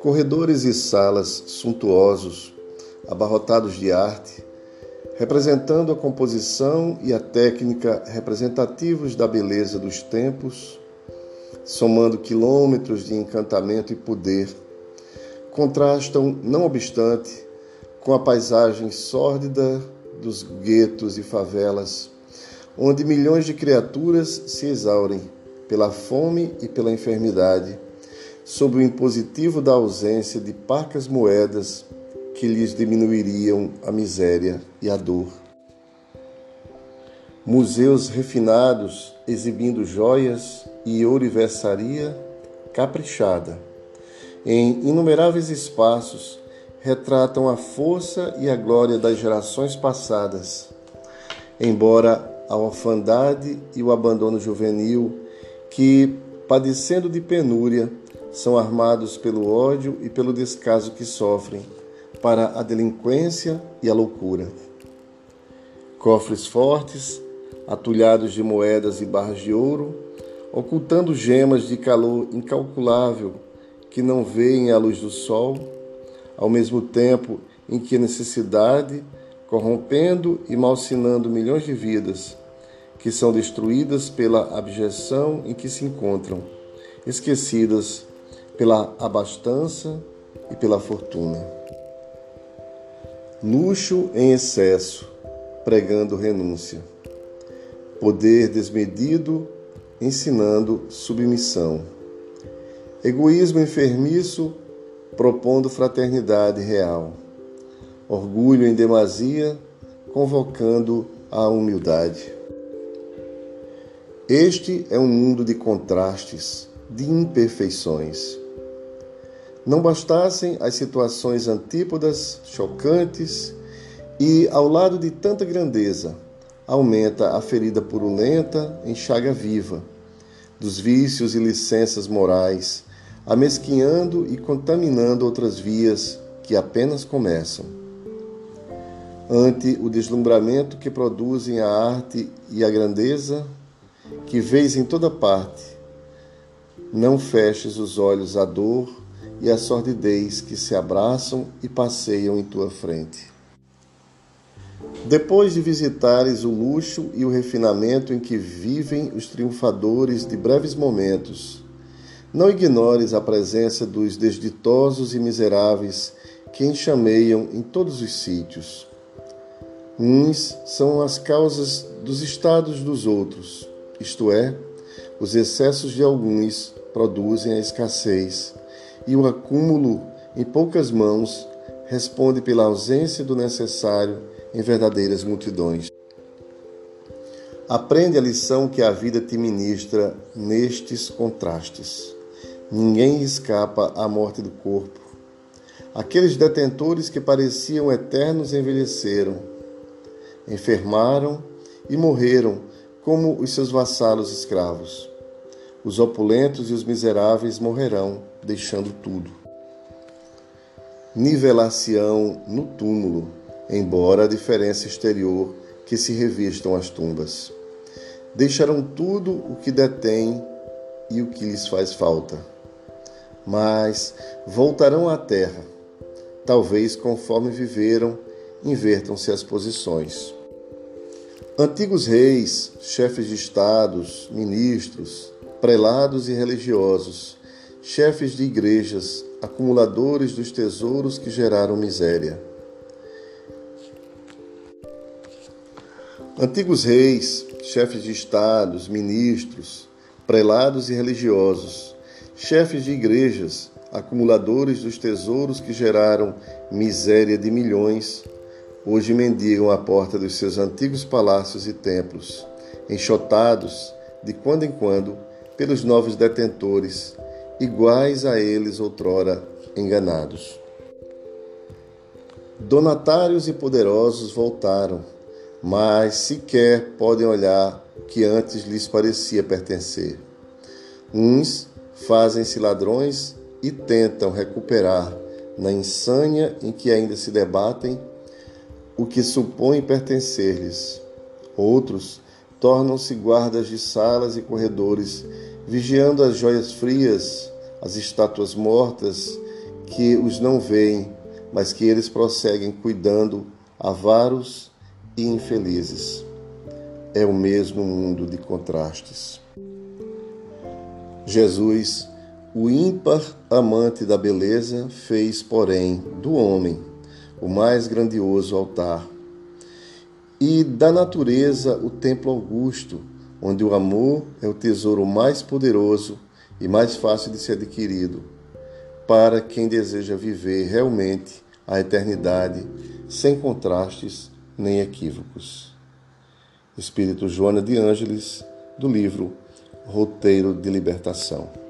Corredores e salas suntuosos, abarrotados de arte, representando a composição e a técnica representativos da beleza dos tempos, somando quilômetros de encantamento e poder, contrastam, não obstante, com a paisagem sórdida dos guetos e favelas, onde milhões de criaturas se exaurem pela fome e pela enfermidade sob o impositivo da ausência de parcas moedas que lhes diminuiriam a miséria e a dor. Museus refinados exibindo joias e ourivesaria caprichada. Em inumeráveis espaços retratam a força e a glória das gerações passadas. Embora a orfandade e o abandono juvenil, que, padecendo de penúria, são armados pelo ódio e pelo descaso que sofrem para a delinquência e a loucura. Cofres fortes, atulhados de moedas e barras de ouro, ocultando gemas de calor incalculável que não veem a luz do sol, ao mesmo tempo em que a necessidade, corrompendo e malsinando milhões de vidas, que são destruídas pela abjeção em que se encontram, esquecidas pela abastança e pela fortuna. Luxo em excesso, pregando renúncia. Poder desmedido, ensinando submissão. Egoísmo enfermiço, propondo fraternidade real. Orgulho em demasia, convocando a humildade. Este é um mundo de contrastes, de imperfeições. Não bastassem as situações antípodas, chocantes, e, ao lado de tanta grandeza, aumenta a ferida purulenta em chaga viva, dos vícios e licenças morais, amesquinhando e contaminando outras vias que apenas começam. Ante o deslumbramento que produzem a arte e a grandeza, que vês em toda parte, não feches os olhos à dor e a sordidez que se abraçam e passeiam em tua frente. Depois de visitares o luxo e o refinamento em que vivem os triunfadores de breves momentos, não ignores a presença dos desditosos e miseráveis que enxameiam em todos os sítios. Uns são as causas dos estados dos outros, isto é, os excessos de alguns produzem a escassez e o acúmulo em poucas mãos responde pela ausência do necessário em verdadeiras multidões. Aprende a lição que a vida te ministra nestes contrastes. Ninguém escapa à morte do corpo. Aqueles detentores que pareciam eternos envelheceram, enfermaram e morreram como os seus vassalos escravos. Os opulentos e os miseráveis morrerão, deixando tudo. Nivelar-se-ão no túmulo, embora a diferença exterior que se revistam as tumbas. Deixarão tudo o que detêm e o que lhes faz falta. Mas voltarão à terra. Talvez conforme viveram, invertam-se as posições. Antigos reis, chefes de estados, ministros, prelados e religiosos, chefes de igrejas, acumuladores dos tesouros que geraram miséria. Antigos reis, chefes de estados, ministros, prelados e religiosos, chefes de igrejas, acumuladores dos tesouros que geraram miséria de milhões, hoje mendigam à porta dos seus antigos palácios e templos, enxotados, de quando em quando, pelos novos detentores, iguais a eles outrora enganados. Donatários e poderosos voltaram, mas sequer podem olhar o que antes lhes parecia pertencer. Uns fazem-se ladrões e tentam recuperar, na insânia em que ainda se debatem, o que supõem pertencer-lhes. Outros tornam-se guardas de salas e corredores, vigiando as joias frias, as estátuas mortas que os não veem, mas que eles prosseguem cuidando, avaros e infelizes. É o mesmo mundo de contrastes. Jesus, o ímpar amante da beleza, fez, porém, do homem o mais grandioso altar. E da natureza o templo augusto, onde o amor é o tesouro mais poderoso e mais fácil de ser adquirido, para quem deseja viver realmente a eternidade sem contrastes nem equívocos. Espírito Joana de Ângeles, do livro Roteiro de Libertação.